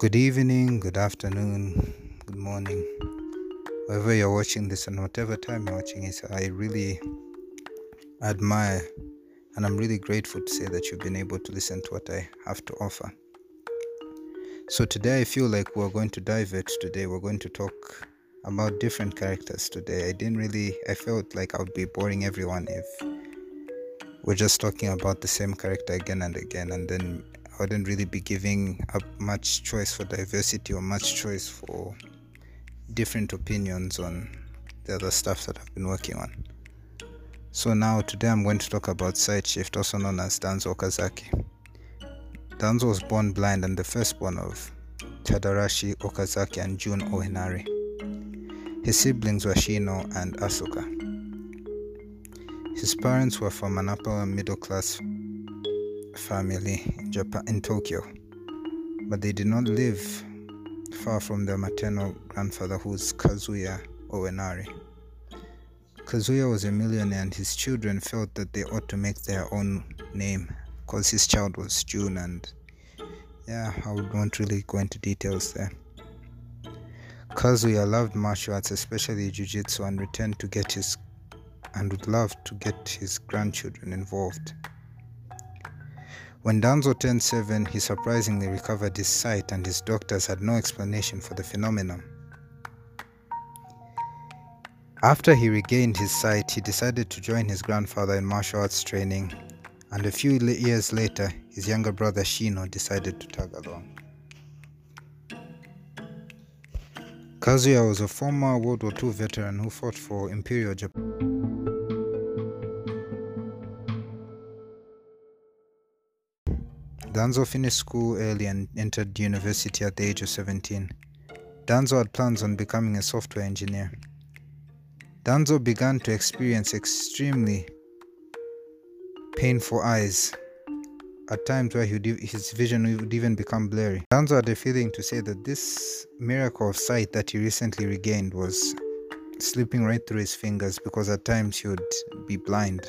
Good evening, good afternoon, good morning, wherever you're watching this and whatever time you're watching it. I really admire and I'm really grateful to say that you've been able to listen to what I have to offer. So, today I feel like we're going to divert today. We're going to talk about different characters today. I didn't really, I felt like I would be boring everyone if we're just talking about the same character again and again, and then wouldn't really be giving up much choice for diversity or much choice for different opinions on the other stuff that I've been working on. So now today I'm going to talk about Side Shift, also known as Danzo Okazaki. Danzo was born blind and the firstborn of Tadarashi Okazaki and Jun Oenari. His siblings were Shino and Asuka. His parents were from an upper middle class family in Japan in Tokyo, but they did not live far from their maternal grandfather who was Kazuya Oenari. Kazuya was a millionaire and his children felt that they ought to make their own name because his child was Jun and yeah, I won't really go into details there. Kazuya loved martial arts, especially jiu-jitsu, and returned to get his and would love to get his grandchildren involved. When Danzo turned seven, he surprisingly recovered his sight, and his doctors had no explanation for the phenomenon. After he regained his sight, he decided to join his grandfather in martial arts training, and a few years later, his younger brother Shino decided to tag along. Kazuya was a former World War II veteran who fought for Imperial Japan. Danzo finished school early and entered university at the age of 17. Danzo had plans on becoming a software engineer. Danzo began to experience extremely painful eyes, at times where his vision would even become blurry. Danzo had a feeling to say that this miracle of sight that he recently regained was slipping right through his fingers because at times he would be blind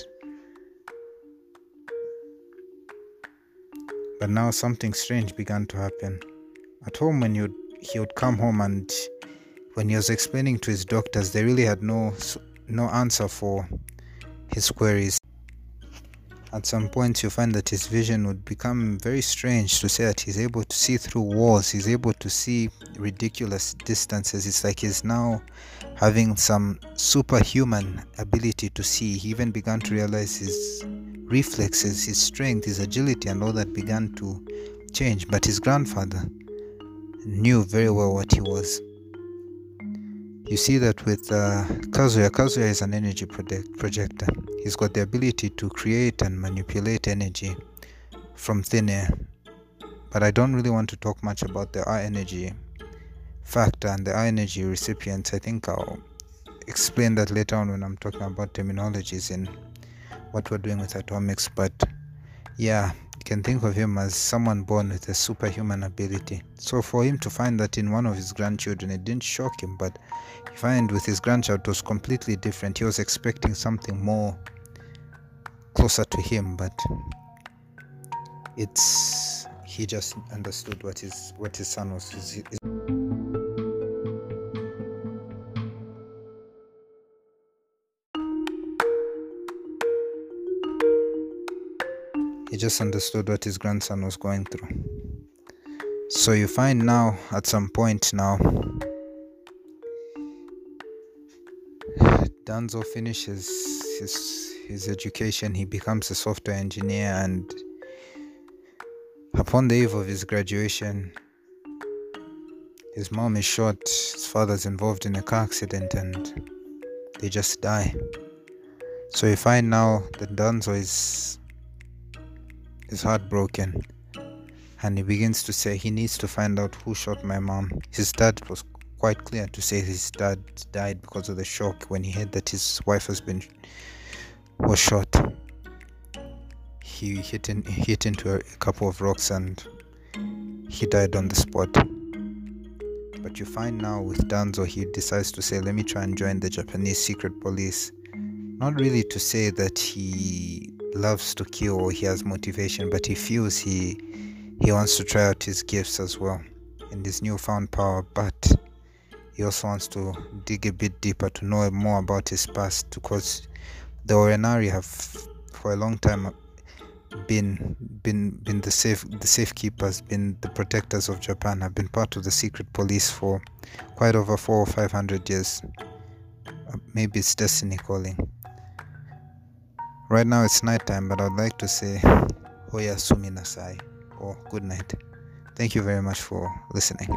But now something strange began to happen. At home, when he would, he would come home and when he was explaining to his doctors, they really had no no answer for his queries. At some point, you find that his vision would become very strange to say that he's able to see through walls, he's able to see ridiculous distances. It's like he's now having some superhuman ability to see. He even began to realize his reflexes, his strength, his agility, and all that began to change. But his grandfather knew very well what he was. You see that with uh, Kazuya. Kazuya is an energy project- projector. He's got the ability to create and manipulate energy from thin air. But I don't really want to talk much about the eye energy factor and the eye energy recipients. I think I'll explain that later on when I'm talking about terminologies in what we're doing with atomics. But yeah, you can think of him as someone born with a superhuman ability. So for him to find that in one of his grandchildren, it didn't shock him, but he find with his grandchild was completely different. He was expecting something more closer to him, but it's he just understood what his what his son was. His, his just understood what his grandson was going through. So you find now, at some point now, Danzo finishes his his education. He becomes a software engineer, and upon the eve of his graduation, his mom is shot. His father's involved in a car accident, and they just die. So you find now that Danzo is is heartbroken and he begins to say he needs to find out who shot my mom. His dad was quite clear to say his dad died because of the shock when he heard that his wife has been was shot. He hit in, hit into a couple of rocks and he died on the spot. But you find now with Danzo, he decides to say, "Let me try and join the Japanese secret police." Not really to say that he loves to kill or he has motivation, but he feels he he wants to try out his gifts as well. in his newfound power, but he also wants to dig a bit deeper to know more about his past because the Orenari have for a long time been been been the safe the safekeepers, been the protectors of Japan, have been part of the secret police for quite over four or five hundred years. Uh, maybe it's destiny calling. Right now it's nighttime, but I'd like to say Hoya Sumi Nasai or good night. Thank you very much for listening.